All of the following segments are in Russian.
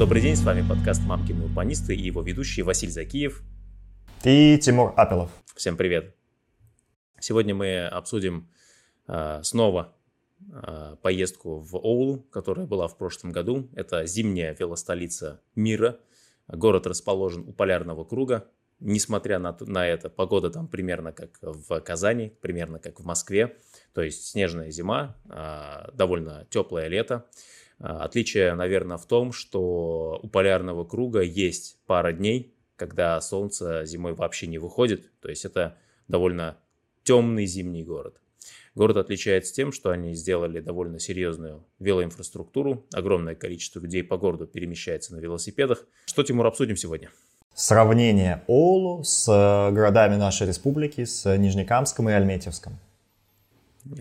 Добрый день, с вами подкаст «Мамкины урбанисты» и его ведущий Василий Закиев и Тимур Апелов. Всем привет. Сегодня мы обсудим э, снова э, поездку в Оулу, которая была в прошлом году. Это зимняя велостолица мира. Город расположен у полярного круга. Несмотря на, на это, погода там примерно как в Казани, примерно как в Москве. То есть снежная зима, э, довольно теплое лето. А, отличие, наверное, в том, что у полярного круга есть пара дней, когда солнце зимой вообще не выходит. То есть это довольно темный зимний город. Город отличается тем, что они сделали довольно серьезную велоинфраструктуру. Огромное количество людей по городу перемещается на велосипедах. Что, Тимур, обсудим сегодня? Сравнение Оулу с э, городами нашей республики, с Нижнекамском и Альметьевском.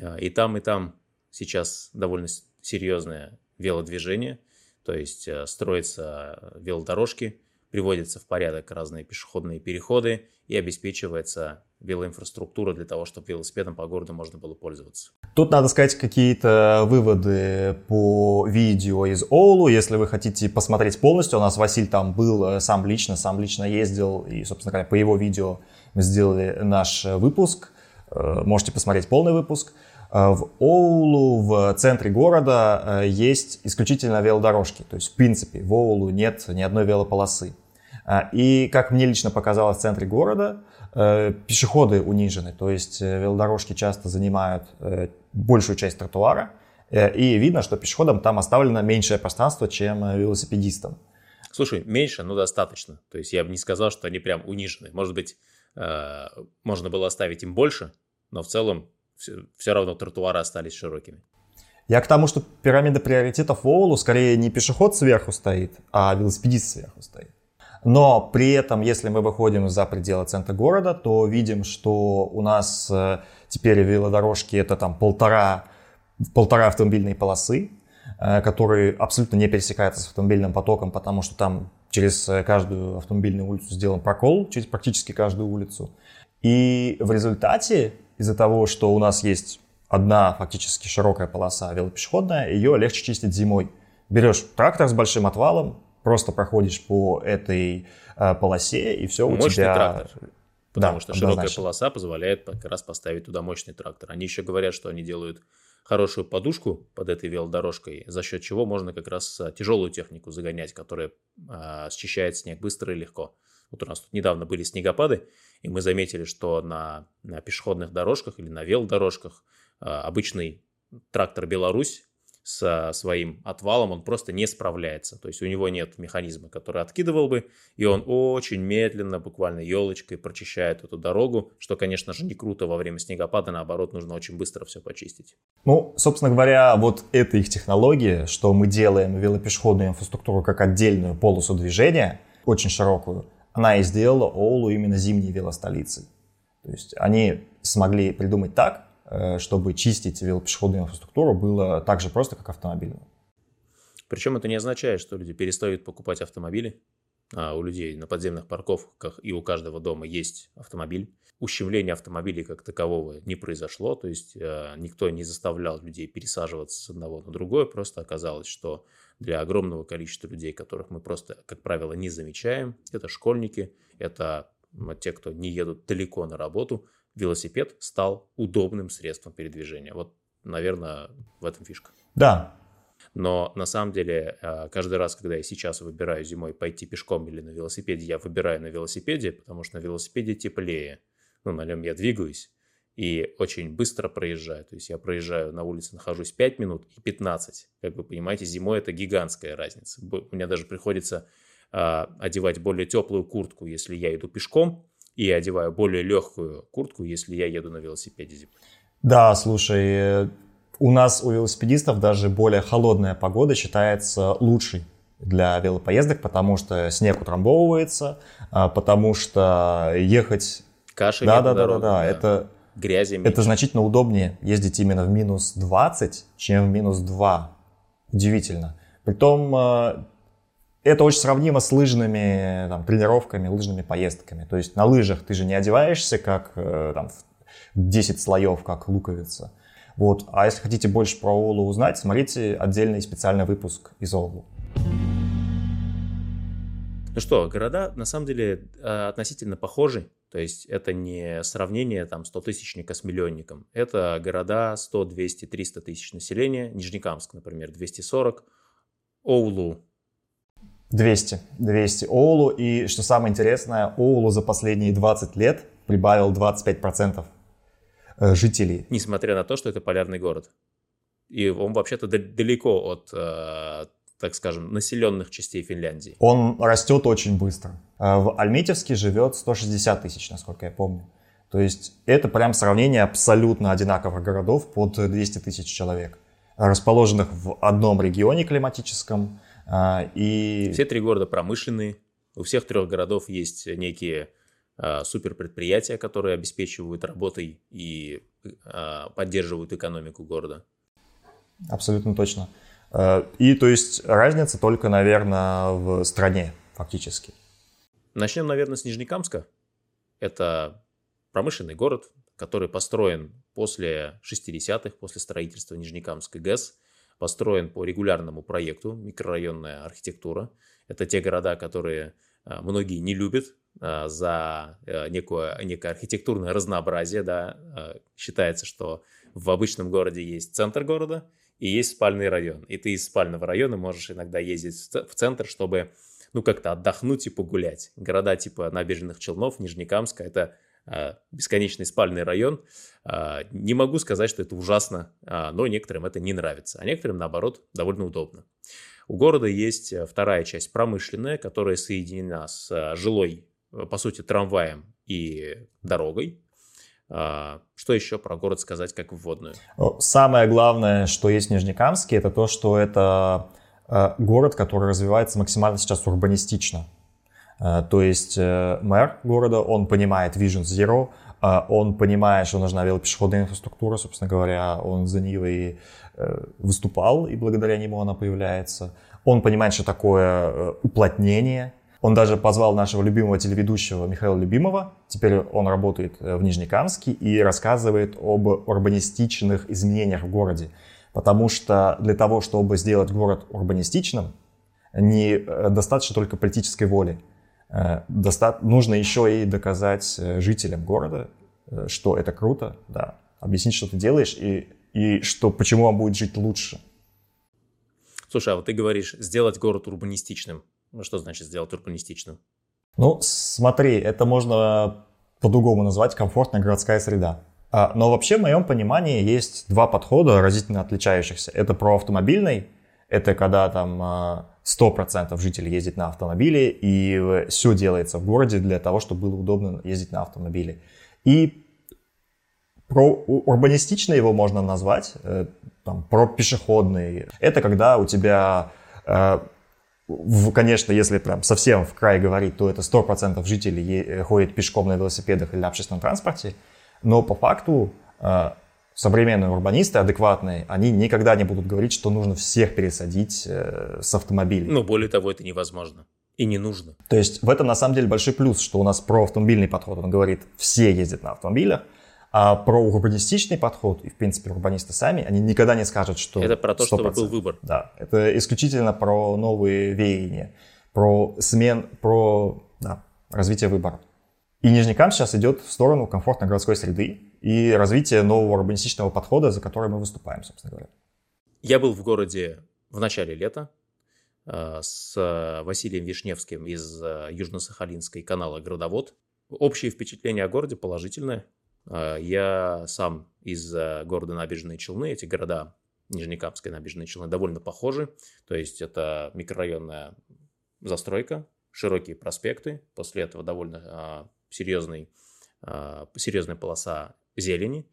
А, и там, и там сейчас довольно серьезная велодвижение, то есть э, строятся велодорожки, приводятся в порядок разные пешеходные переходы и обеспечивается велоинфраструктура для того, чтобы велосипедом по городу можно было пользоваться. Тут надо сказать какие-то выводы по видео из Оулу. Если вы хотите посмотреть полностью, у нас Василь там был э, сам лично, сам лично ездил, и, собственно говоря, по его видео мы сделали наш выпуск. Э, можете посмотреть полный выпуск. Э, в Оулу, в центре города, э, есть исключительно велодорожки. То есть, в принципе, в Оулу нет ни одной велополосы. Э, и, как мне лично показалось, в центре города пешеходы унижены. То есть, велодорожки часто занимают большую часть тротуара. И видно, что пешеходам там оставлено меньшее пространство, чем велосипедистам. Слушай, меньше, но достаточно. То есть я бы не сказал, что они прям унижены. Может быть, можно было оставить им больше, но в целом все, все равно тротуары остались широкими. Я к тому, что пирамида приоритетов Оулу скорее не пешеход сверху стоит, а велосипедист сверху стоит. Но при этом, если мы выходим за пределы центра города, то видим, что у нас э, теперь велодорожки это там полтора, полтора автомобильные полосы, э, которые абсолютно не пересекаются с автомобильным потоком, потому что там через э, каждую автомобильную улицу сделан прокол, через практически каждую улицу. И в результате из-за того, что у нас есть одна фактически широкая полоса велопешеходная, ее легче чистить зимой. Берешь трактор с большим отвалом, просто проходишь по этой э, полосе, и все мощный у тебя... трактор. Потому да, что широкая полоса позволяет как раз поставить туда мощный трактор. Они еще говорят, что они делают хорошую подушку под этой велодорожкой, за счет чего можно как раз э, тяжелую технику загонять, которая э, счищает снег быстро и легко. Вот у нас тут недавно были снегопады, и мы заметили, что на, на пешеходных дорожках или на велодорожках э, обычный трактор «Беларусь» со своим отвалом, он просто не справляется. То есть у него нет механизма, который откидывал бы, и он очень медленно, буквально елочкой прочищает эту дорогу, что, конечно же, не круто во время снегопада, наоборот, нужно очень быстро все почистить. Ну, собственно говоря, вот это их технология, что мы делаем велопешеходную инфраструктуру как отдельную полосу движения, очень широкую, она и сделала Оулу именно зимней велостолицей. То есть они смогли придумать так, э, чтобы чистить велопешеходную инфраструктуру было так же просто, как автомобильную. Причем это не означает, что люди перестают покупать автомобили. А у людей на подземных парковках и у каждого дома есть автомобиль. Ущемления автомобилей как такового не произошло, то есть э, никто не заставлял людей пересаживаться с одного на другое, просто оказалось, что для огромного количества людей, которых мы просто, как правило, не замечаем. Это школьники, это те, кто не едут далеко на работу. Велосипед стал удобным средством передвижения. Вот, наверное, в этом фишка. Да. Но на самом деле, э, каждый раз, когда я сейчас выбираю зимой пойти пешком или на велосипеде, я выбираю на велосипеде, потому что на велосипеде теплее. Ну, на нем я двигаюсь и очень быстро проезжаю. То есть я проезжаю на улице, нахожусь 5 минут и 15. Как вы понимаете, зимой это гигантская разница. У меня даже приходится э, одевать более теплую куртку, если я иду пешком, и одеваю более легкую куртку, если я еду на велосипеде зимой. Да, слушай, у нас у велосипедистов даже более холодная погода считается лучшей для велопоездок, потому что снег утрамбовывается, а, потому что ехать... Да, нет да, да, да, да, да, это грязи меньше. Это значительно удобнее ездить именно в минус 20, чем в минус 2. Удивительно. Притом э, это очень сравнимо с лыжными там, тренировками, лыжными поездками. То есть на лыжах ты же не одеваешься как э, там, в 10 слоев, как луковица. Вот. А если хотите больше про Олу узнать, смотрите отдельный специальный выпуск из Олу. Ну что, города на самом деле э, относительно похожи. То есть это не сравнение там 100-тысячника с миллионником. Это города 100, 200, 300 тысяч населения. Нижнекамск, например, 240. Оулу 200. 200 Оулу. И что самое интересное, Оулу за последние 20 лет прибавил 25% э, жителей. Несмотря на то, что это полярный город. И он вообще-то далеко от э, так скажем, населенных частей Финляндии? Он растет очень быстро. А в Альметьевске живет 160 тысяч, насколько я помню. То есть это прям сравнение абсолютно одинаковых городов под 200 тысяч человек, расположенных в одном регионе климатическом. А, и... Все три города промышленные. У всех трех городов есть некие а, суперпредприятия, которые обеспечивают работой и поддерживают экономику города. Абсолютно точно. И то есть разница только, наверное, в стране фактически. Начнем, наверное, с Нижнекамска. Это промышленный город, который построен после 60-х, после строительства Нижнекамской ГЭС, построен по регулярному проекту «Микрорайонная архитектура». Это те города, которые э, многие не любят э, за некое, некое архитектурное разнообразие. Да. Считается, что в обычном городе есть центр города, и есть спальный район. И ты из спального района можешь иногда ездить в центр, чтобы ну как-то отдохнуть и погулять. Города типа Набережных Челнов, Нижнекамска – это э, бесконечный спальный район. Э, не могу сказать, что это ужасно, э, но некоторым это не нравится, а некоторым, наоборот, довольно удобно. У города есть вторая часть промышленная, которая соединена с жилой, по сути, трамваем и дорогой. А, что еще про город сказать как вводную? Самое главное, что есть в Нижнекамске, это то, что это э, город, который развивается максимально сейчас урбанистично. Э, то есть э, мэр города, он понимает Vision Zero, он понимает, что нужна велопешеходная инфраструктура, собственно говоря, он за нее и выступал, и благодаря нему она появляется. Он понимает, что такое уплотнение, он даже позвал нашего любимого телеведущего Михаила Любимова, теперь он работает э, в Нижнекамске и рассказывает об урбанистичных изменениях в городе. Потому что для того, чтобы сделать город урбанистичным, не э, только политической воли. Э, доста- нужно еще и доказать жителям города, что это круто, да, объяснить, что ты делаешь и, и что, почему он будет жить лучше. Слушай, а вот ты говоришь, сделать город урбанистичным. Ну, что значит сделать урбанистичным? Ну, смотри, это можно по-другому назвать комфортная городская среда. А, но вообще, в моем понимании, есть два подхода разительно отличающихся. Это про автомобильный, это когда там 100% а, жителей ездит на автомобиле, и все делается в городе для того, чтобы было удобно ездить на автомобиле. И про урбанистичный его можно назвать, э, там, про пешеходный. Это когда у тебя э, конечно, если прям совсем в край говорить, то это 100% жителей э, ходят пешком на велосипедах или на общественном транспорте. Но по факту э, современные урбанисты адекватные, они никогда не будут говорить, что нужно всех пересадить э, с автомобилей. Ну, более того, это невозможно и не нужно. То есть в этом на самом деле большой плюс, что у нас про автомобильный подход, он говорит, все ездят на автомобилях, а про урбанистичный подход, и в принципе урбанисты сами, они никогда не скажут, что Это про то, 100%. чтобы был выбор. Да, это исключительно про новые веяния, про смен, про да, развитие выбора. И Нижнекам сейчас идет в сторону комфортной городской среды и развития нового урбанистичного подхода, за который мы выступаем, собственно говоря. Я был в городе в начале лета э, с Василием Вишневским из э, Южно-Сахалинской канала «Городовод». Общее впечатление о городе положительное. А, я сам из города Набережные Челны, эти города Нижнекамская набережные Челны довольно похожи. То есть это микрорайонная застройка, широкие проспекты, после этого довольно серьезный, а, серьезная полоса зелени,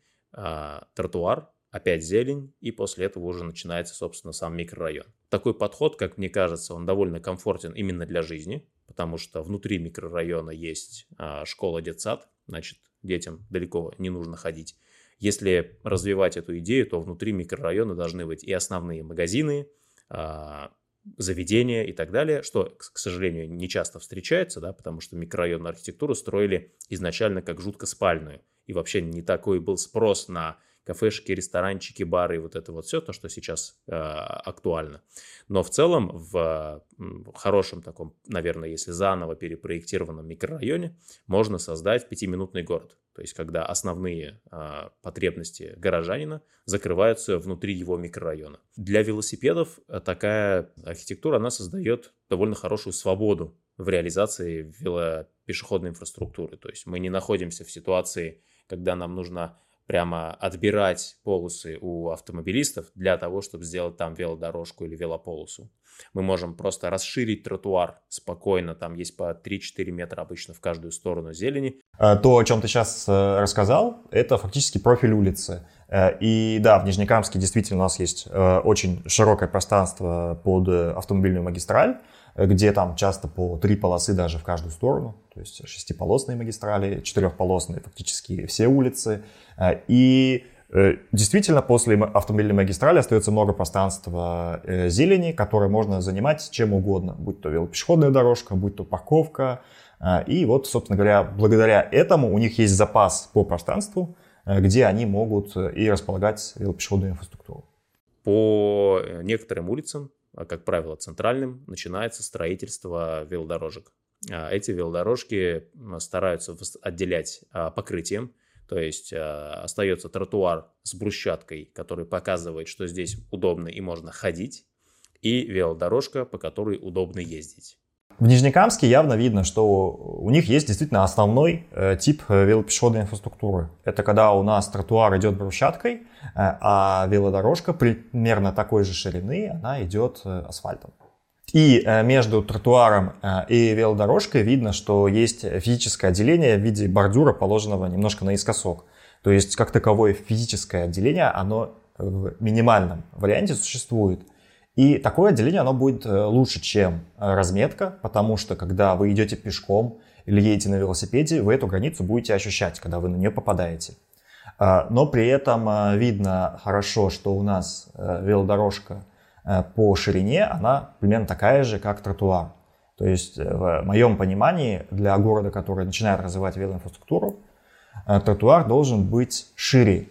тротуар, опять зелень, и после этого уже начинается, собственно, сам микрорайон. Такой подход, как мне кажется, он довольно комфортен именно для жизни, потому что внутри микрорайона есть школа, детсад, значит, детям далеко не нужно ходить. Если развивать эту идею, то внутри микрорайона должны быть и основные магазины, а, заведения и так далее, что, к сожалению, не часто встречается, да, потому что микрорайонную архитектуру строили изначально как жутко спальную. И вообще не такой был спрос на кафешки, ресторанчики, бары, вот это вот все, то, что сейчас э, актуально. Но в целом в, в хорошем таком, наверное, если заново перепроектированном микрорайоне, можно создать пятиминутный город. То есть, когда основные э, потребности горожанина закрываются внутри его микрорайона. Для велосипедов такая архитектура, она создает довольно хорошую свободу в реализации велопешеходной инфраструктуры. То есть мы не находимся в ситуации, когда нам нужно прямо отбирать полосы у автомобилистов для того, чтобы сделать там велодорожку или велополосу. Мы можем просто расширить тротуар спокойно, там есть по 3-4 метра обычно в каждую сторону зелени. А, то, о чем ты сейчас э, рассказал, это фактически профиль улицы. Э, и да, в Нижнекамске действительно у нас есть э, очень широкое пространство под автомобильную магистраль, где там часто по три полосы даже в каждую сторону, то есть шестиполосные магистрали, четырехполосные фактически все улицы. Э, и э, Действительно, после автомобильной магистрали остается много пространства э, зелени, которое можно занимать чем угодно, будь то велопешеходная дорожка, будь то парковка. И вот, собственно говоря, благодаря этому у них есть запас по пространству, где они могут и располагать велопешеходную инфраструктуру. По некоторым улицам как правило, центральным, начинается строительство велодорожек. А, эти велодорожки стараются отделять а, покрытием, то есть остается тротуар с брусчаткой, который показывает, что здесь удобно и можно ходить, и велодорожка, по которой удобно ездить. В Нижнекамске явно видно, что у них есть действительно основной э, тип э, велопешеходной инфраструктуры. Это когда у нас тротуар идет брусчаткой, э, а велодорожка примерно такой же ширины, она идет асфальтом. И между тротуаром и велодорожкой видно, что есть физическое отделение в виде бордюра, положенного немножко наискосок. То есть, как таковое физическое отделение, оно в минимальном варианте существует – и такое отделение, оно будет э, лучше, чем э, разметка, потому что когда вы идете пешком или едете на велосипеде, вы эту границу будете ощущать, когда вы на нее попадаете. А, но при этом э, видно хорошо, что у нас велодорожка по ширине, она примерно такая же, как тротуар. То есть в моем понимании для города, который начинает развивать велоинфраструктуру, тротуар должен быть шире.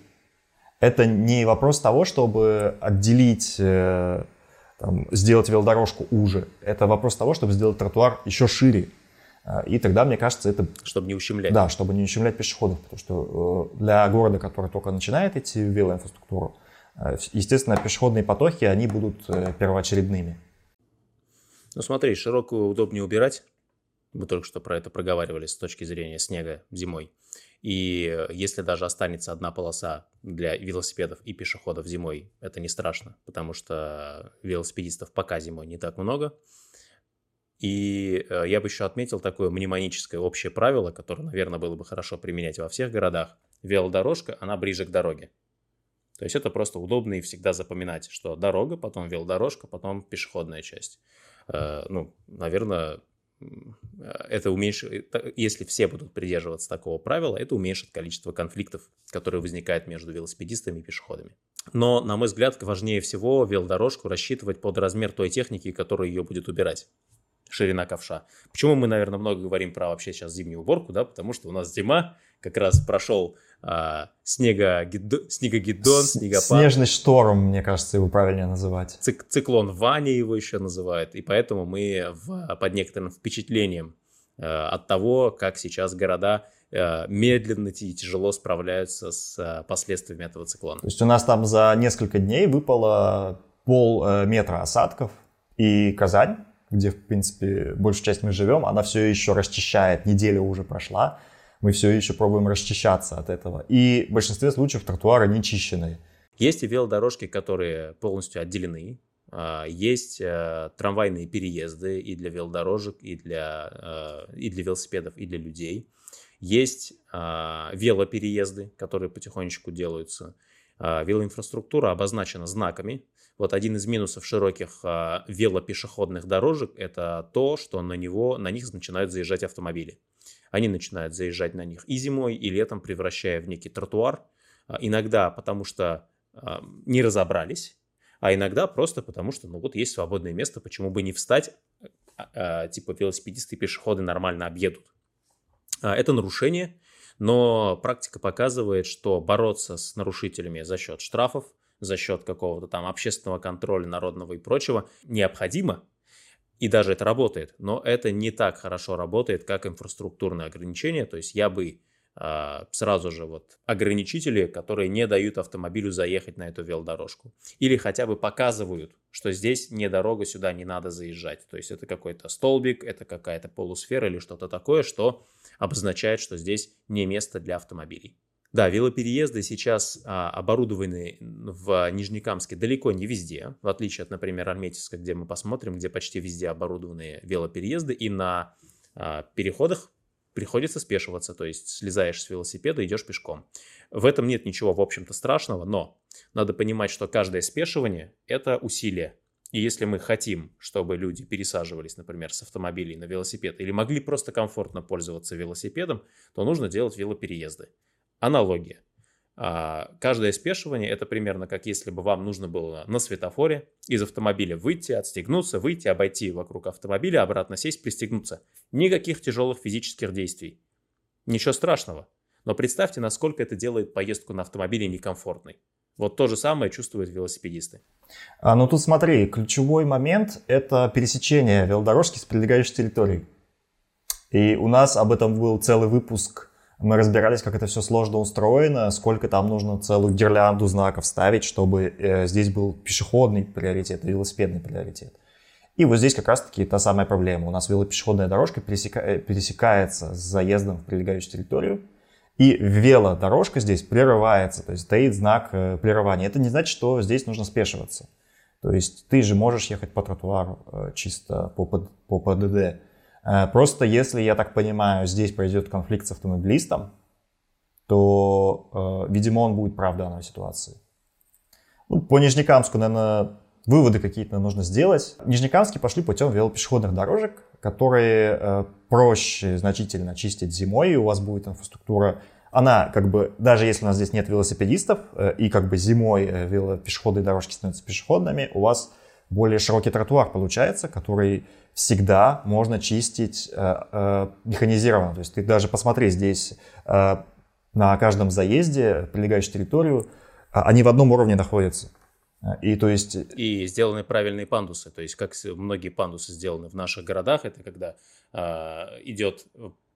Это не вопрос того, чтобы отделить там, сделать велодорожку уже. Это вопрос того, чтобы сделать тротуар еще шире. А, и тогда, мне кажется, это... Чтобы не ущемлять. Да, чтобы не ущемлять пешеходов. Потому что э, для города, который только начинает идти в велоинфраструктуру, э, естественно, пешеходные потоки, они будут э, первоочередными. Ну смотри, широкую удобнее убирать. Мы только что про это проговаривали с точки зрения снега зимой. И э, если даже останется одна полоса для велосипедов и пешеходов зимой, это не страшно, потому что велосипедистов пока зимой не так много. И э, я бы еще отметил такое мнемоническое общее правило, которое, наверное, было бы хорошо применять во всех городах. Велодорожка, она ближе к дороге. То есть это просто удобно и всегда запоминать, что дорога, потом велодорожка, потом пешеходная часть. Э, ну, наверное, это уменьшит, если все будут придерживаться такого правила, это уменьшит количество конфликтов, которые возникают между велосипедистами и пешеходами. Но, на мой взгляд, важнее всего велодорожку рассчитывать под размер той техники, которая ее будет убирать. Ширина ковша. Почему мы, наверное, много говорим про вообще сейчас зимнюю уборку, да? Потому что у нас зима, как раз прошел а, снегогиддон, снегогиддон, снегопад. Снежный шторм, мне кажется, его правильнее называть. Цик, циклон Ваня его еще называют. И поэтому мы в, под некоторым впечатлением э, от того, как сейчас города э, медленно и тяжело справляются с э, последствиями этого циклона. То есть у нас там за несколько дней выпало полметра осадков, и Казань, где, в принципе, большую часть мы живем, она все еще расчищает, неделя уже прошла, мы все еще пробуем расчищаться от этого. И в большинстве случаев тротуары не чищенные. Есть и велодорожки, которые полностью отделены. А, есть э, трамвайные переезды и для велодорожек, и для, э, и для велосипедов, и для людей. Есть а, велопереезды, которые потихонечку делаются. А, велоинфраструктура обозначена знаками. Вот один из минусов широких велопешеходных дорожек – это то, что на, него, на них начинают заезжать автомобили. Они начинают заезжать на них и зимой, и летом, превращая в некий тротуар. А, иногда потому что а, не разобрались, а иногда просто потому что, ну вот есть свободное место, почему бы не встать, а, типа велосипедисты и пешеходы нормально объедут. Это нарушение, Но практика показывает, что бороться с нарушителями за счет штрафов, за счет какого-то там общественного контроля народного и прочего необходимо, и даже это работает, но это не так хорошо работает, как инфраструктурные ограничения. То есть я бы сразу же вот ограничители, которые не дают автомобилю заехать на эту велодорожку. Или хотя бы показывают, что здесь не дорога, сюда не надо заезжать. То есть это какой-то столбик, это какая-то полусфера или что-то такое, что обозначает, что здесь не место для автомобилей. Да, велопереезды сейчас а, оборудованы в Нижнекамске далеко не везде, в отличие от, например, Арметьевска, где мы посмотрим, где почти везде оборудованы велопереезды, и на а, переходах приходится спешиваться, то есть слезаешь с велосипеда, идешь пешком. В этом нет ничего, в общем-то, страшного, но надо понимать, что каждое спешивание – это усилие. И если мы хотим, чтобы люди пересаживались, например, с автомобилей на велосипед или могли просто комфортно пользоваться велосипедом, то нужно делать велопереезды. Аналогия. А, каждое спешивание это примерно как если бы вам нужно было на светофоре из автомобиля выйти, отстегнуться, выйти, обойти вокруг автомобиля, обратно сесть, пристегнуться. Никаких тяжелых физических действий. Ничего страшного. Но представьте, насколько это делает поездку на автомобиле некомфортной. Вот то же самое чувствуют велосипедисты. А, ну тут смотри, ключевой момент – это пересечение велодорожки с прилегающей территорией. И у нас об этом был целый выпуск мы разбирались, как это все сложно устроено, сколько там нужно целую гирлянду знаков ставить, чтобы э, здесь был пешеходный приоритет и велосипедный приоритет. И вот здесь как раз-таки та самая проблема. У нас велопешеходная дорожка пересека... Э, пересекается с заездом в прилегающую территорию, и велодорожка здесь прерывается, то есть стоит знак э, прерывания. Это не значит, что здесь нужно спешиваться. То есть ты же можешь ехать по тротуару э, чисто по, по ПДД, просто если, я так понимаю, здесь произойдет конфликт с автомобилистом, то, э, видимо, он будет прав в данной ситуации. Ну, по Нижнекамску, наверное, выводы какие-то нужно сделать. Нижнекамске пошли путем велопешеходных дорожек, которые э, проще значительно чистить зимой, и у вас будет инфраструктура она как бы, даже если у нас здесь нет велосипедистов, и как бы зимой велопешеходные дорожки становятся пешеходными, у вас более широкий тротуар получается, который всегда можно чистить э, э, механизированно. То есть ты даже посмотри здесь э, на каждом заезде, прилегающую территорию, э, они в одном уровне находятся. И то есть... И сделаны правильные пандусы. То есть как многие пандусы сделаны в наших городах, это когда э, идет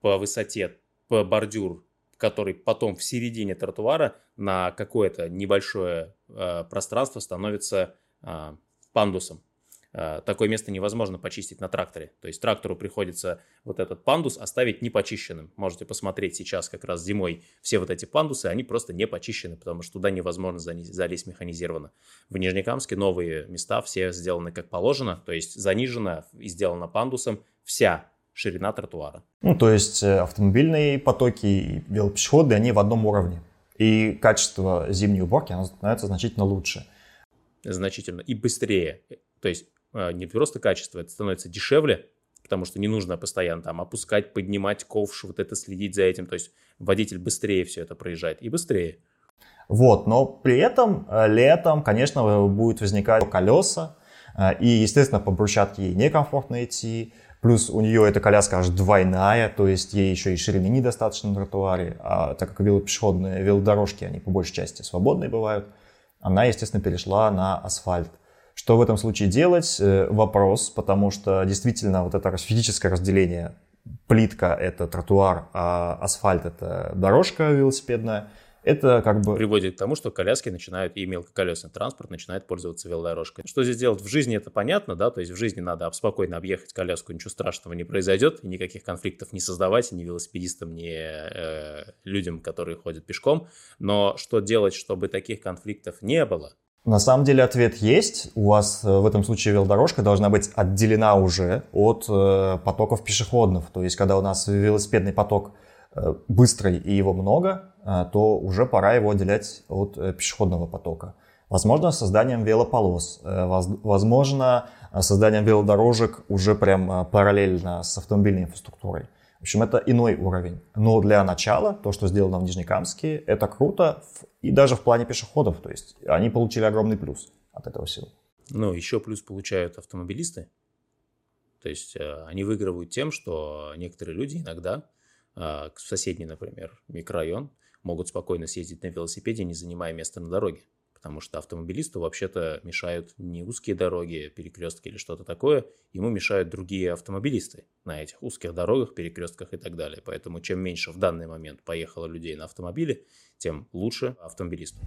по высоте по бордюр, который потом в середине тротуара на какое-то небольшое э, пространство становится э, пандусом. Э, такое место невозможно почистить на тракторе. То есть трактору приходится вот этот пандус оставить непочищенным. Можете посмотреть сейчас как раз зимой все вот эти пандусы, они просто не почищены, потому что туда невозможно залезть механизированно. В Нижнекамске новые места все сделаны как положено, то есть занижена и сделана пандусом вся ширина тротуара. Ну, то есть э, автомобильные потоки и велопешеходы, они в одном уровне. И качество зимней уборки, оно становится значительно лучше. Значительно. И быстрее. То есть не просто качество, это становится дешевле, потому что не нужно постоянно там опускать, поднимать ковш, вот это следить за этим. То есть водитель быстрее все это проезжает и быстрее. Вот, но при этом э, летом, конечно, будет возникать колеса, э, и, естественно, по брусчатке ей некомфортно идти, плюс у нее эта коляска аж двойная, то есть ей еще и ширины недостаточно на тротуаре, а так как велопешеходные велодорожки, они по большей части свободные бывают, она, естественно, перешла на асфальт. Что в этом случае делать? Э, вопрос, потому что действительно вот это физическое разделение плитка — это тротуар, а асфальт — это дорожка велосипедная, это как бы... Приводит к тому, что коляски начинают, и мелкоколесный транспорт начинает пользоваться велодорожкой. Что здесь делать в жизни, это понятно, да, то есть в жизни надо спокойно объехать коляску, ничего страшного не произойдет, и никаких конфликтов не создавать, ни велосипедистам, ни э, людям, которые ходят пешком. Но что делать, чтобы таких конфликтов не было? На самом деле ответ есть. У вас э, в этом случае велодорожка должна быть отделена уже от э, потоков пешеходных. То есть, когда у нас велосипедный поток э, быстрый и его много, то уже пора его отделять от пешеходного потока. Возможно, созданием велополос, возможно, созданием велодорожек уже прям параллельно с автомобильной инфраструктурой. В общем, это иной уровень. Но для начала, то, что сделано в Нижнекамске, это круто. И даже в плане пешеходов. То есть они получили огромный плюс от этого всего. Ну, еще плюс получают автомобилисты. То есть э, они выигрывают тем, что некоторые люди иногда в соседний, например, микрорайон, могут спокойно съездить на велосипеде, не занимая места на дороге. Потому что автомобилисту вообще-то мешают не узкие дороги, перекрестки или что-то такое, ему мешают другие автомобилисты на этих узких дорогах, перекрестках и так далее. Поэтому чем меньше в данный момент поехало людей на автомобиле, тем лучше автомобилисту.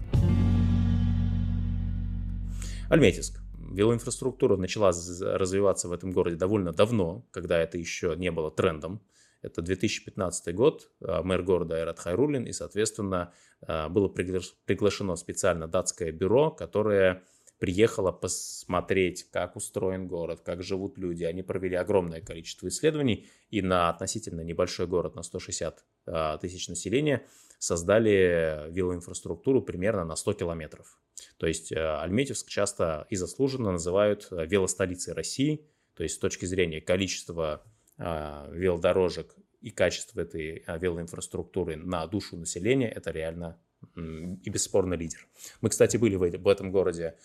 Альметьевск. Велоинфраструктура начала развиваться в этом городе довольно давно, когда это еще не было трендом. Это 2015 год, а, мэр города Айрат Хайрулин, и, соответственно, было приглашено специально датское бюро, которое приехало посмотреть, как устроен город, как живут люди. Они провели огромное количество исследований и на относительно небольшой город, на 160 а, тысяч населения, создали велоинфраструктуру примерно на 100 километров. То есть Альметьевск часто и заслуженно называют велостолицей России, то есть с точки зрения количества велодорожек и качество этой а, велоинфраструктуры на душу населения, это реально и бесспорно лидер. Мы, кстати, были в этом городе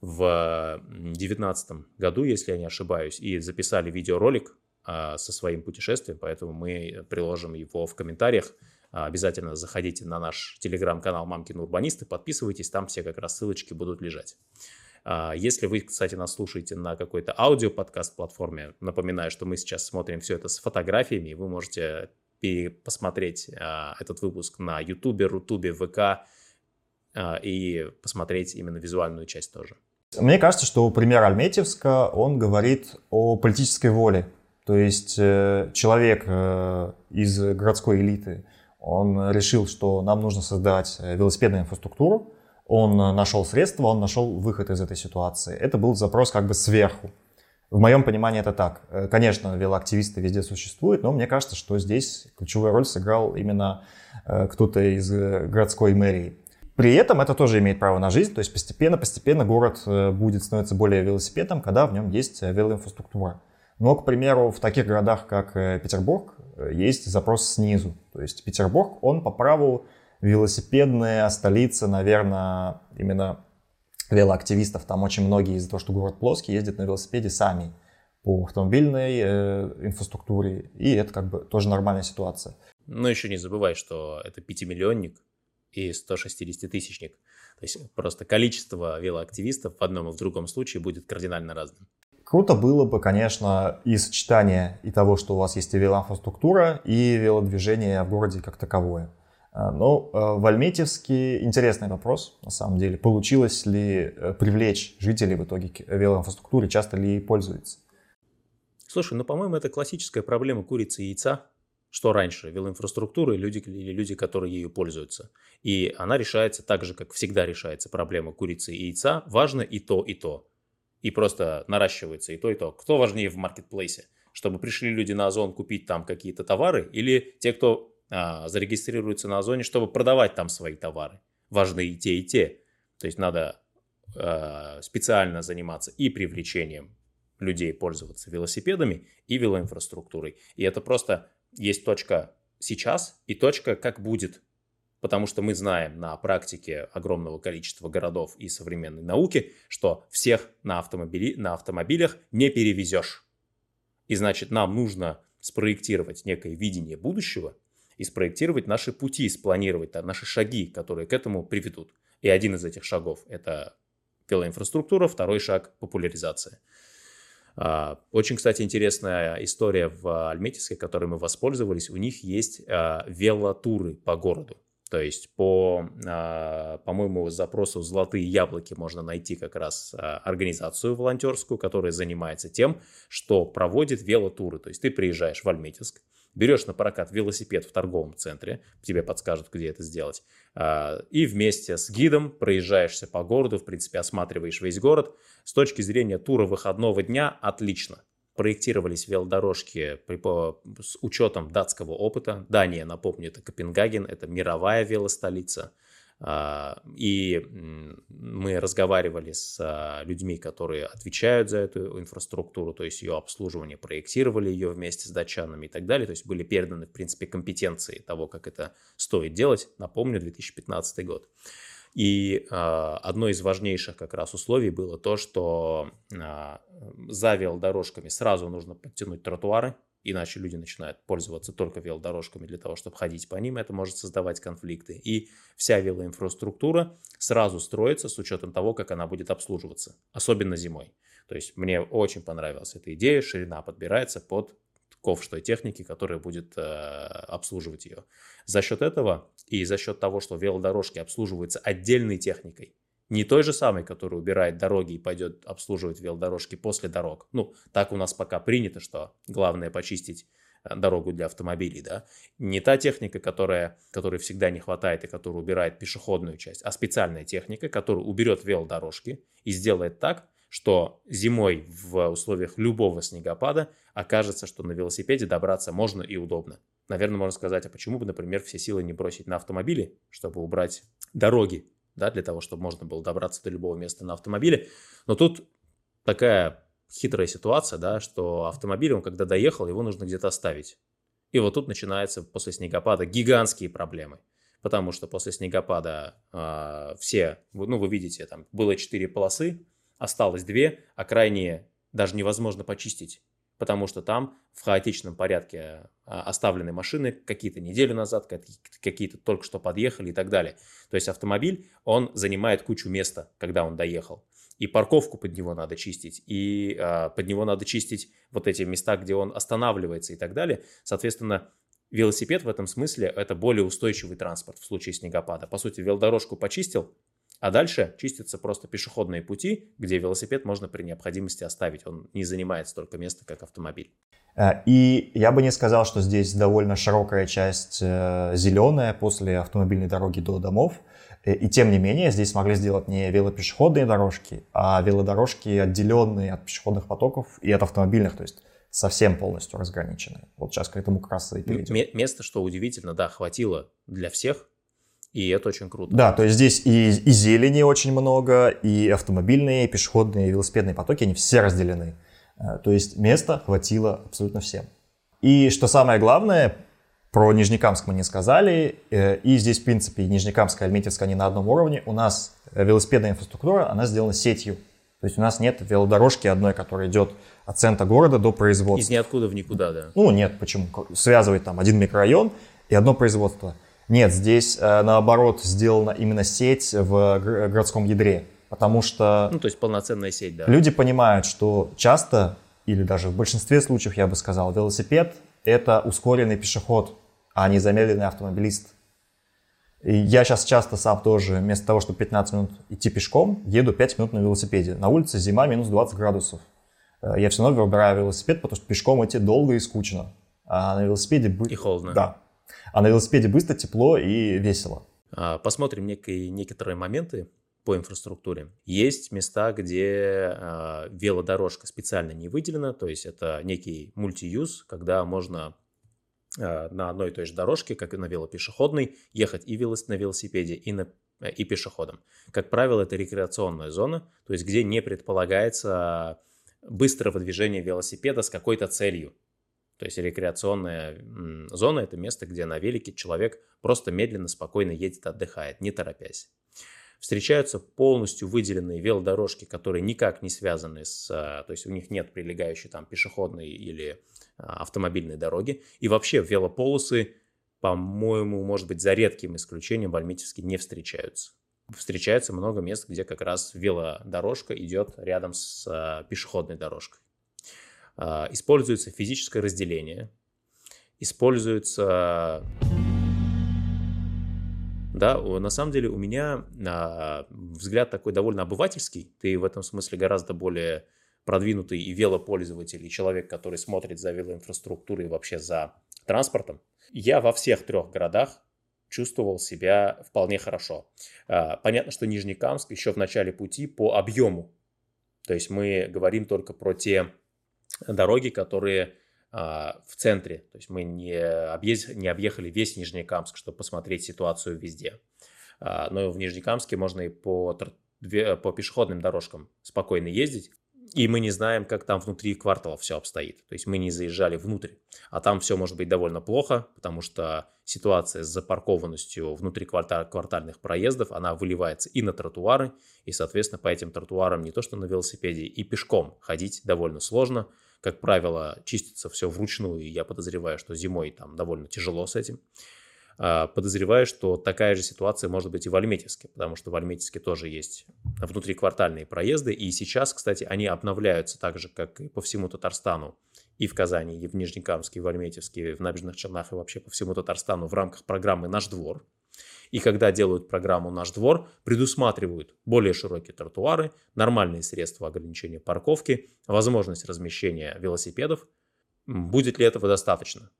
в 2019 году, если я не ошибаюсь, и записали видеоролик а, со своим путешествием, поэтому мы приложим его в комментариях. Обязательно заходите на наш телеграм-канал «Мамкины урбанисты», подписывайтесь, там все как раз ссылочки будут лежать. А, если вы, кстати, нас слушаете на какой-то аудио-подкаст-платформе, напоминаю, что мы сейчас смотрим все это с фотографиями, вы можете посмотреть а, этот выпуск на YouTube, Рутубе, ВК а, и посмотреть именно визуальную часть тоже. Мне кажется, что пример Альметьевска, он говорит о политической воле. То есть э, человек э, из городской элиты, он решил, что нам нужно создать э, велосипедную инфраструктуру, он э, нашел средства, он нашел выход из этой ситуации. Это был запрос как бы сверху. В моем понимании это так. Э, конечно, велоактивисты везде существуют, но мне кажется, что здесь ключевую роль сыграл именно э, кто-то из городской мэрии. При этом это тоже имеет право на жизнь, то есть постепенно-постепенно город будет становиться более велосипедом, когда в нем есть велоинфраструктура. Но, к примеру, в таких городах, как Петербург, есть запрос снизу. То есть Петербург, он по праву велосипедная столица, наверное, именно велоактивистов. Там очень многие из-за того, что город плоский, ездят на велосипеде сами по автомобильной э, инфраструктуре. И это как бы тоже нормальная ситуация. Но еще не забывай, что это пятимиллионник и 160-тысячник. То есть просто количество велоактивистов в одном и в другом случае будет кардинально разным. Круто было бы, конечно, и сочетание и того, что у вас есть и велоинфраструктура, и велодвижение в городе как таковое. А, ну, э, в Альметьевске интересный вопрос, на самом деле. Получилось ли э, привлечь жителей в итоге к велоинфраструктуре, часто ли пользуются? Слушай, ну, по-моему, это классическая проблема курицы и яйца. Что раньше, велоинфраструктура люди, или люди, которые ею пользуются. И она решается так же, как всегда решается проблема курицы и яйца. Важно и то, и то. И просто наращивается и то, и то. Кто важнее в маркетплейсе? Чтобы пришли люди на Озон купить там какие-то товары или те, кто а, зарегистрируются на Озоне, чтобы продавать там свои товары. Важны и те, и те. То есть надо а, специально заниматься и привлечением людей пользоваться велосипедами и велоинфраструктурой. И это просто есть точка сейчас и точка как будет. Потому что мы знаем на практике огромного количества городов и современной науки, что всех на, автомобили, на автомобилях не перевезешь. И значит, нам нужно спроектировать некое видение будущего – и спроектировать наши пути, спланировать да, наши шаги, которые к этому приведут. И один из этих шагов – это велоинфраструктура, второй шаг – популяризация. А, очень, кстати, интересная история в Альметьевске, которой мы воспользовались. У них есть а, велотуры по городу. То есть по, а, по-моему, запросу «Золотые яблоки» можно найти как раз организацию волонтерскую, которая занимается тем, что проводит велотуры. То есть ты приезжаешь в Альметьевск, берешь на прокат велосипед в торговом центре, тебе подскажут, где это сделать, а, и вместе с гидом проезжаешься по городу, в принципе, осматриваешь весь город. С точки зрения тура выходного дня отлично. Проектировались велодорожки при, по, с учетом датского опыта. Дания, напомню, это Копенгаген, это мировая велостолица. А, и мы разговаривали с а, людьми, которые отвечают за эту инфраструктуру, то есть ее обслуживание, проектировали ее вместе с датчанами и так далее. То есть были переданы, в принципе, компетенции того, как это стоит делать. Напомню, 2015 год. И э, одно из важнейших как раз условий было то, что э, за велодорожками сразу нужно подтянуть тротуары, иначе люди начинают пользоваться только велодорожками для того, чтобы ходить по ним, это может создавать конфликты. И вся велоинфраструктура сразу строится с учетом того, как она будет обслуживаться, особенно зимой. То есть мне очень понравилась эта идея, ширина подбирается под ковш той техники, которая будет э, обслуживать ее. За счет этого и за счет того, что велодорожки обслуживаются отдельной техникой, не той же самой, которая убирает дороги и пойдет обслуживать велодорожки после дорог. Ну, так у нас пока принято, что главное почистить э, дорогу для автомобилей, да. Не та техника, которая, которой всегда не хватает и которая убирает пешеходную часть, а специальная техника, которая уберет велодорожки и сделает так, что зимой в условиях любого снегопада окажется, что на велосипеде добраться можно и удобно. Наверное, можно сказать, а почему бы, например, все силы не бросить на автомобили, чтобы убрать дороги да, для того, чтобы можно было добраться до любого места на автомобиле. Но тут такая хитрая ситуация, да, что автомобиль, он когда доехал, его нужно где-то оставить. И вот тут начинаются после снегопада гигантские проблемы. Потому что после снегопада э, все, ну вы видите, там было 4 полосы, осталось 2, а крайние даже невозможно почистить потому что там в хаотичном порядке а, оставлены машины какие-то неделю назад, какие-то только что подъехали и так далее. То есть автомобиль, он занимает кучу места, когда он доехал. И парковку под него надо чистить, и э, под него надо чистить вот эти места, где он останавливается и так далее. Соответственно, велосипед в этом смысле это более устойчивый транспорт в случае снегопада. По сути, велодорожку почистил, а дальше чистятся просто пешеходные пути, где велосипед можно при необходимости оставить. Он не занимает столько места, как автомобиль. Э, и я бы не сказал, что здесь довольно широкая часть э, зеленая после автомобильной дороги до домов. Э, и тем не менее, здесь смогли сделать не велопешеходные дорожки, а велодорожки, отделенные от пешеходных потоков и от автомобильных, то есть совсем полностью разграниченные. Вот сейчас к этому как раз и перейдем. Место, что удивительно, да, хватило для всех, и это очень круто. Да, то есть здесь и, и зелени очень много, и автомобильные, и пешеходные, и велосипедные потоки, они все разделены. Э, то есть места хватило абсолютно всем. И что самое главное, про Нижнекамск мы не сказали, э, и здесь, в принципе, Нижнекамск и Альметьевск, они на одном уровне. У нас велосипедная инфраструктура, она сделана сетью. То есть у нас нет велодорожки одной, которая идет от центра города до производства. Из ниоткуда в никуда, да? Ну, нет, почему? Связывает там один микрорайон и одно производство – нет, здесь э, наоборот сделана именно сеть в городском ядре, потому что... Ну, то есть полноценная сеть, да. Люди понимают, что часто, или даже в большинстве случаев, я бы сказал, велосипед — это ускоренный пешеход, а не замедленный автомобилист. И я сейчас часто сам тоже, вместо того, чтобы 15 минут идти пешком, еду 5 минут на велосипеде. На улице зима минус 20 градусов. Э, я все равно выбираю велосипед, потому что пешком идти долго и скучно. А на велосипеде... И холодно. Да, а на велосипеде быстро, тепло и весело. А, посмотрим некие, некоторые моменты по инфраструктуре. Есть места, где э, велодорожка специально не выделена, то есть это некий мультиюз, когда можно э, на одной и той же дорожке, как и на велопешеходной, ехать и велос, на велосипеде, и, на, и пешеходом. Как правило, это рекреационная зона, то есть где не предполагается быстрого движения велосипеда с какой-то целью. То есть рекреационная зона – это место, где на велике человек просто медленно, спокойно едет, отдыхает, не торопясь. Встречаются полностью выделенные велодорожки, которые никак не связаны с... А, то есть у них нет прилегающей там пешеходной или а, автомобильной дороги. И вообще велополосы, по-моему, может быть, за редким исключением в Альметьевске не встречаются. Встречается много мест, где как раз велодорожка идет рядом с а, пешеходной дорожкой. А, используется физическое разделение, используется... Да, на самом деле у меня а, взгляд такой довольно обывательский. Ты в этом смысле гораздо более продвинутый и велопользователь, и человек, который смотрит за велоинфраструктурой и вообще за транспортом. Я во всех трех городах чувствовал себя вполне хорошо. А, понятно, что Нижнекамск еще в начале пути по объему. То есть мы говорим только про те дороги, которые а, в центре. То есть мы не, объезд, не объехали весь Нижнекамск, чтобы посмотреть ситуацию везде. А, но в Нижнекамске можно и по, по пешеходным дорожкам спокойно ездить. И мы не знаем, как там внутри квартала все обстоит. То есть мы не заезжали внутрь. А там все может быть довольно плохо, потому что ситуация с запаркованностью внутри квартальных проездов, она выливается и на тротуары, и, соответственно, по этим тротуарам не то что на велосипеде, и пешком ходить довольно сложно, как правило, чистится все вручную, и я подозреваю, что зимой там довольно тяжело с этим. А, подозреваю, что такая же ситуация может быть и в Альметьевске, потому что в Альметьевске тоже есть внутриквартальные проезды, и сейчас, кстати, они обновляются так же, как и по всему Татарстану, и в Казани, и в Нижнекамске, и в Альметьевске, и в Набережных Челнах, и вообще по всему Татарстану в рамках программы «Наш двор». И когда делают программу «Наш двор», предусматривают более широкие тротуары, нормальные средства ограничения парковки, возможность размещения велосипедов. Будет ли этого достаточно?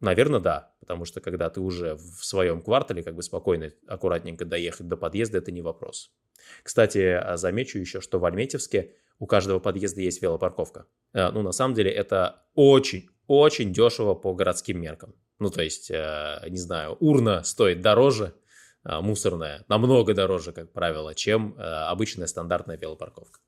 Наверное, да, потому что когда ты уже в своем квартале, как бы спокойно, аккуратненько доехать до подъезда, это не вопрос. Кстати, а, замечу еще, что в Альметьевске у каждого подъезда есть велопарковка. Э, ну, на самом деле, это очень-очень дешево по городским меркам. Ну, то есть, э, не знаю, урна стоит дороже, а, мусорная, намного дороже, как правило, чем э, обычная стандартная велопарковка.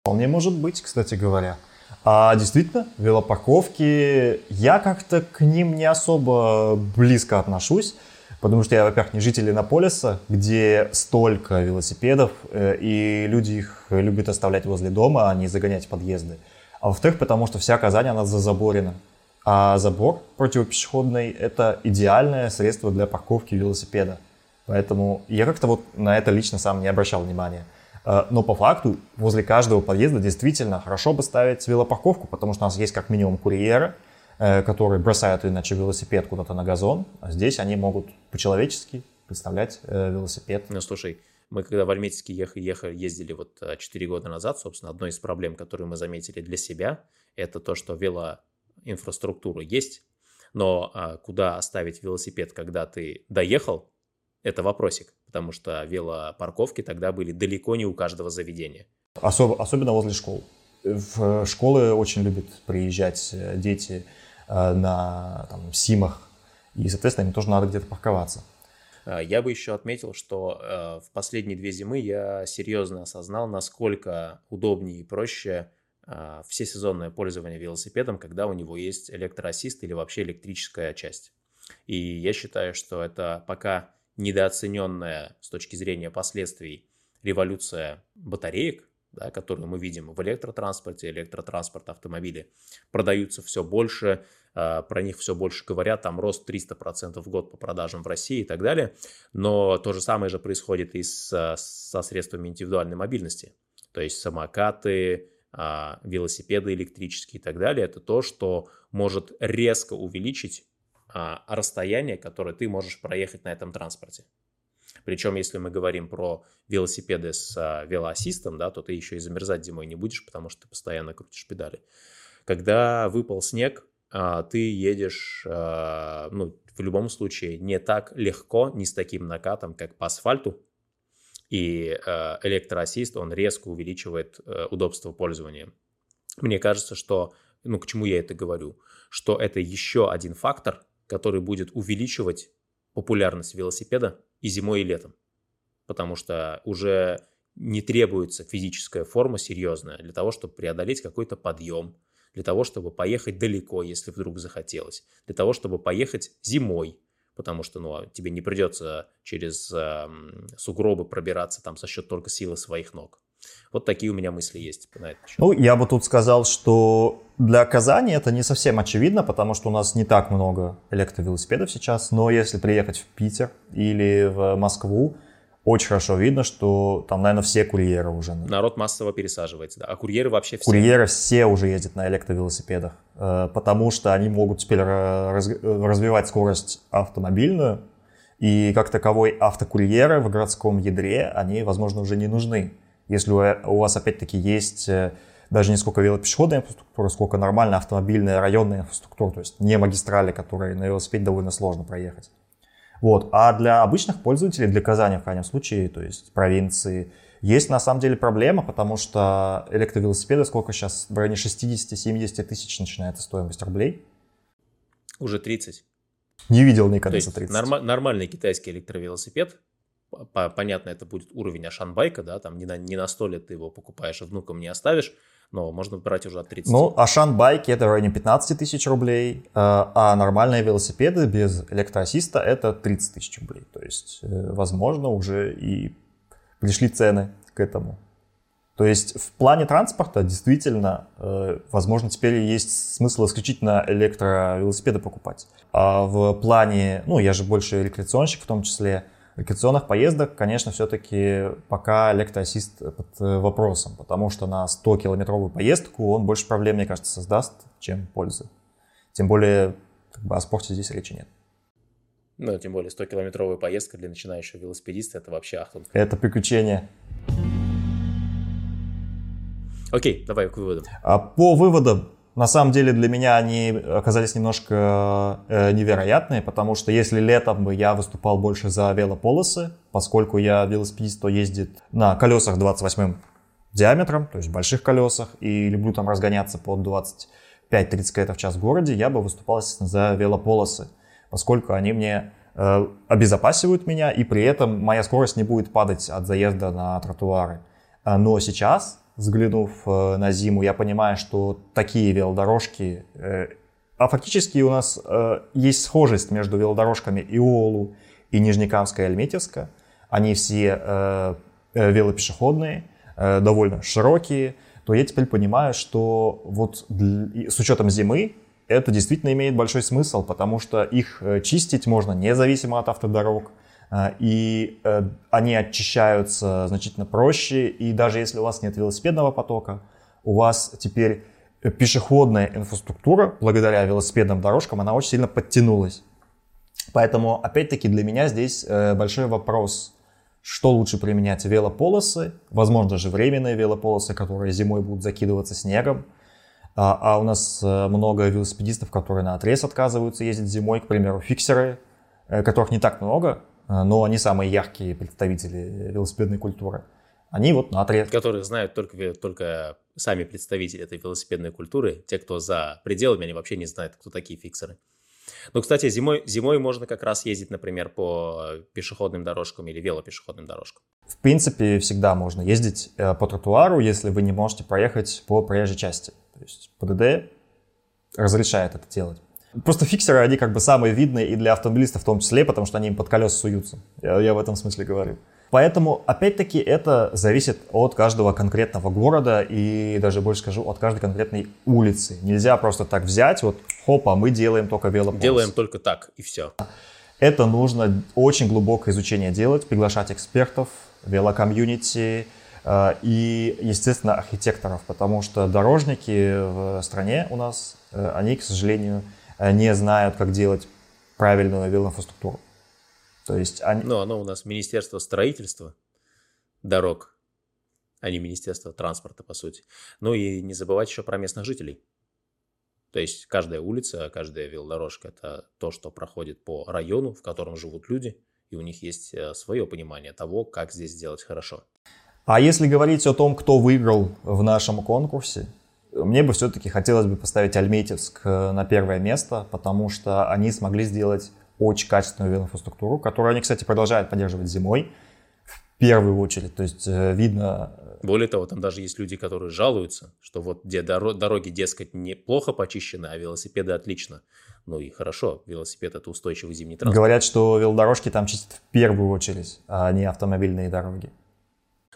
Вполне может быть, кстати говоря. А действительно, велопарковки, я как-то к ним не особо близко отношусь, потому что я, во-первых, не житель Иннополиса, где столько велосипедов, э, и люди их любят оставлять возле дома, а не загонять в подъезды. А во-вторых, потому что вся Казань, она зазаборена. А забор противопешеходный – это идеальное средство для парковки велосипеда. Поэтому я как-то вот на это лично сам не обращал внимания. Э, но по факту возле каждого подъезда действительно хорошо бы ставить велопарковку, потому что у нас есть как минимум курьеры, э, которые бросают иначе велосипед куда-то на газон, а здесь они могут по-человечески представлять э, велосипед. Ну, слушай, мы когда в Альметьевске ехали, ехали, ездили вот 4 года назад, собственно, одной из проблем, которую мы заметили для себя, это то, что велоинфраструктура есть, но а, куда оставить велосипед, когда ты доехал, это вопросик, потому что велопарковки тогда были далеко не у каждого заведения. Особ, особенно возле школ. В школы очень любят приезжать э, дети э, на там, СИМах, и, соответственно, им тоже надо где-то парковаться. А, я бы еще отметил, что э, в последние две зимы я серьезно осознал, насколько удобнее и проще э, всесезонное пользование велосипедом, когда у него есть электроассист или вообще электрическая часть. И я считаю, что это пока недооцененная с точки зрения последствий революция батареек, да, которую мы видим в электротранспорте, электротранспорт, автомобили, продаются все больше, а, про них все больше говорят, там рост 300% в год по продажам в России и так далее, но то же самое же происходит и с, со средствами индивидуальной мобильности, то есть самокаты, а, велосипеды электрические и так далее, это то, что может резко увеличить а, расстояние, которое ты можешь проехать на этом транспорте. Причем, если мы говорим про велосипеды с а, велоассистом, да, то ты еще и замерзать зимой не будешь, потому что ты постоянно крутишь педали. Когда выпал снег, а, ты едешь, а, ну, в любом случае, не так легко, не с таким накатом, как по асфальту. И а, электроассист, он резко увеличивает а, удобство пользования. Мне кажется, что, ну, к чему я это говорю, что это еще один фактор, который будет увеличивать популярность велосипеда и зимой, и летом. Потому что уже не требуется физическая форма серьезная для того, чтобы преодолеть какой-то подъем, для того, чтобы поехать далеко, если вдруг захотелось, для того, чтобы поехать зимой, потому что ну, а тебе не придется через э, сугробы пробираться там со счет только силы своих ног. Вот такие у меня мысли есть на это. Ну, я бы тут сказал, что для Казани это не совсем очевидно, потому что у нас не так много электровелосипедов сейчас, но если приехать в Питер или в Москву, очень хорошо видно, что там, наверное, все курьеры уже. Народ массово пересаживается, да. А курьеры вообще все? Курьеры все уже ездят на электровелосипедах, э, потому что они могут теперь развивать скорость автомобильную, и как таковой автокурьеры в городском ядре, они, возможно, уже не нужны. Если у вас, опять-таки, есть э, даже не сколько велопешеходная инфраструктура, сколько нормальная автомобильная районная инфраструктура, то есть не магистрали, которые на велосипеде довольно сложно проехать. Вот. А для обычных пользователей, для Казани в крайнем случае, то есть провинции, есть на самом деле проблема, потому что электровелосипеды сколько сейчас в районе 60-70 тысяч начинается стоимость рублей. Уже 30. Не видел никогда за 30. Норм, нормальный китайский электровелосипед понятно, это будет уровень Ашанбайка, да, там не на, не на 100 лет ты его покупаешь и внукам не оставишь, но можно брать уже от 30. Ну, Ашан байки это в районе 15 тысяч рублей, э, а нормальные велосипеды без электроассиста это 30 тысяч рублей. То есть, э, возможно, уже и пришли цены к этому. То есть в плане транспорта действительно, э, возможно, теперь есть смысл исключительно электровелосипеды покупать. А в плане, ну, я же больше рекреационщик в том числе, рекреационных поездок, конечно, все-таки пока электроассист под э, вопросом, потому что на 100-километровую поездку он больше проблем, мне кажется, создаст, чем пользы. Тем более, как бы о спорте здесь речи нет. Ну, тем более 100-километровая поездка для начинающего велосипедиста – это вообще ахтунг. Это приключение. Окей, давай к выводам. А по выводам, на самом деле для меня они оказались немножко э, невероятные, потому что если летом бы я выступал больше за велополосы, поскольку я велосипедист, то ездит на колесах 28 диаметром, то есть больших колесах, и люблю там разгоняться под 25-30 км в час в городе, я бы выступал, естественно, за велополосы, поскольку они мне э, обезопасивают меня, и при этом моя скорость не будет падать от заезда на тротуары. А, но сейчас взглянув э, на зиму, я понимаю, что такие велодорожки... Э, а фактически у нас э, есть схожесть между велодорожками Иолу и Нижнекамска и Альметьевска. Они все велопешеходные, довольно широкие. То я теперь понимаю, что вот с учетом зимы это действительно имеет большой смысл, потому что их чистить можно независимо от автодорог. А, и э, они очищаются значительно проще, и даже если у вас нет велосипедного потока, у вас теперь пешеходная инфраструктура, благодаря велосипедным дорожкам, она очень сильно подтянулась. Поэтому, опять-таки, для меня здесь э, большой вопрос, что лучше применять, велополосы, возможно же временные велополосы, которые зимой будут закидываться снегом, а, а у нас э, много велосипедистов, которые на отрез отказываются ездить зимой, к примеру, фиксеры, которых не так много, но они самые яркие представители велосипедной культуры. Они вот на отрез. Которые знают только, только сами представители этой велосипедной культуры. Те, кто за пределами, они вообще не знают, кто такие фиксеры. Ну, кстати, зимой, зимой можно как раз ездить, например, по пешеходным дорожкам или велопешеходным дорожкам. В принципе, всегда можно ездить э, по тротуару, если вы не можете проехать по проезжей части. То есть ПДД разрешает это делать. Просто фиксеры, они как бы самые видные и для автомобилистов в том числе, потому что они им под колеса суются. Я, я в этом смысле говорю. Поэтому, опять-таки, это зависит от каждого конкретного города и даже больше скажу, от каждой конкретной улицы. Нельзя просто так взять, вот, хопа, мы делаем только велополос. Делаем только так, и все. Это нужно очень глубокое изучение делать, приглашать экспертов, велокомьюнити э, и, естественно, архитекторов, потому что дорожники в стране у нас, э, они, к сожалению, не знают, как делать правильную велоинфраструктуру. То есть они... Ну, оно у нас Министерство строительства дорог, а не Министерство транспорта, по сути. Ну и не забывать еще про местных жителей. То есть каждая улица, каждая велодорожка – это то, что проходит по району, в котором живут люди, и у них есть э, свое понимание того, как здесь сделать хорошо. А если говорить о том, кто выиграл в нашем конкурсе, мне бы все-таки хотелось бы поставить Альметьевск э, на первое место, потому что они смогли сделать очень качественную инфраструктуру, которую они, кстати, продолжают поддерживать зимой в первую очередь. То есть э, видно... Э, Более того, там даже есть люди, которые жалуются, что вот где дороги, дескать, неплохо почищены, а велосипеды отлично. Ну и хорошо, велосипед это устойчивый зимний транспорт. Говорят, что велодорожки там чистят в первую очередь, а не автомобильные дороги.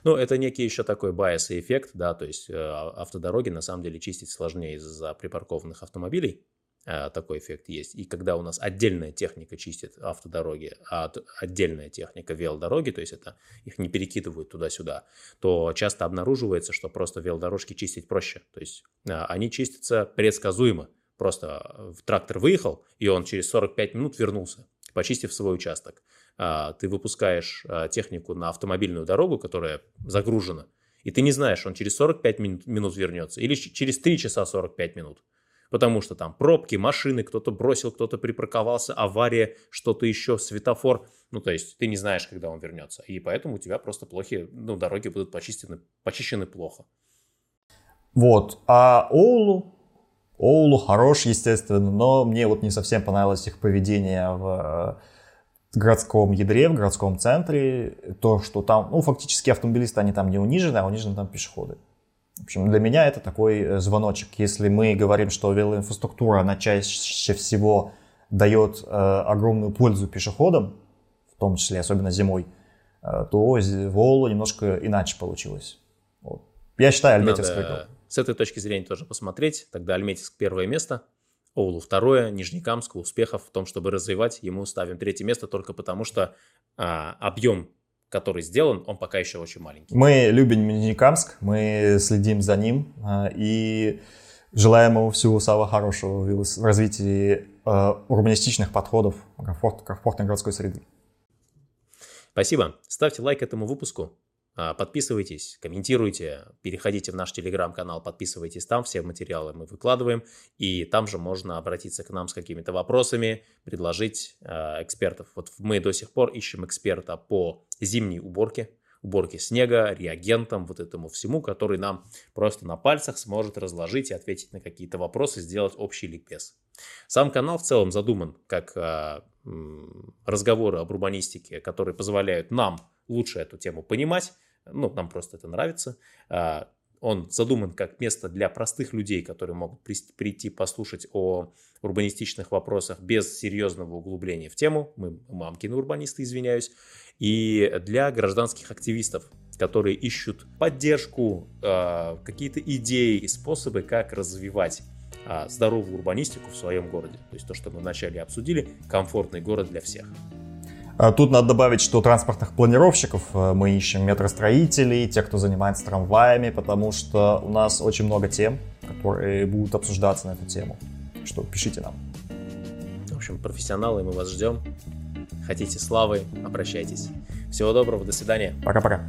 Ну, это некий еще такой байс и эффект, да, то есть э, а, автодороги на самом деле чистить сложнее из-за припаркованных автомобилей, э, такой эффект есть. И когда у нас отдельная техника чистит автодороги, а отдельная техника велодороги, то есть это их не перекидывают туда-сюда, то часто обнаруживается, что просто велодорожки чистить проще. То есть э, они чистятся предсказуемо. Просто трактор выехал, и он через 45 минут вернулся, почистив свой участок. А, ты выпускаешь а, технику на автомобильную дорогу, которая загружена, и ты не знаешь, он через 45 минут, вернется или через 3 часа 45 минут. Потому что там пробки, машины, кто-то бросил, кто-то припарковался, авария, что-то еще, светофор. Ну, то есть ты не знаешь, когда он вернется. И поэтому у тебя просто плохие, ну, дороги будут почищены, почищены плохо. Вот. А Оулу, Оулу хорош, естественно, но мне вот не совсем понравилось их поведение в городском ядре, в городском центре, то, что там, ну, фактически автомобилисты, они там не унижены, а унижены там пешеходы. В общем, для меня это такой э, звоночек. Если мы говорим, что велоинфраструктура, она чаще всего дает э, огромную пользу пешеходам, в том числе, особенно зимой, э, то в Олу немножко иначе получилось. Вот. Я считаю Альметьевск Надо выиграл. с этой точки зрения тоже посмотреть. Тогда Альметьевск первое место, Оулу второе, Нижнекамск успехов в том, чтобы развивать. Ему ставим третье место только потому, что а, объем, который сделан, он пока еще очень маленький. Мы любим Нижнекамск, мы следим за ним а, и желаем ему всего самого хорошего в развитии а, урбанистичных подходов комфорт, комфортной городской среды. Спасибо. Ставьте лайк этому выпуску. А, подписывайтесь, комментируйте, переходите в наш телеграм-канал, подписывайтесь там, все материалы мы выкладываем, и там же можно обратиться к нам с какими-то вопросами, предложить э, экспертов. Вот мы до сих пор ищем эксперта по зимней уборке, уборке снега, реагентам, вот этому всему, который нам просто на пальцах сможет разложить и ответить на какие-то вопросы, сделать общий ликбез. Сам канал в целом задуман как э, разговоры об урбанистике, которые позволяют нам лучше эту тему понимать, ну, нам просто это нравится. А, он задуман как место для простых людей, которые могут прийти послушать о урбанистичных вопросах без серьезного углубления в тему. Мы мамкины урбанисты, извиняюсь. И для гражданских активистов, которые ищут поддержку, а, какие-то идеи и способы, как развивать а, здоровую урбанистику в своем городе. То есть то, что мы вначале обсудили, комфортный город для всех. А тут надо добавить, что транспортных планировщиков э, мы ищем метростроителей, тех, кто занимается трамваями, потому что у нас очень много тем, которые будут обсуждаться на эту тему. Что пишите нам. В общем, профессионалы, мы вас ждем. Хотите славы, обращайтесь. Всего доброго, до свидания. Пока-пока.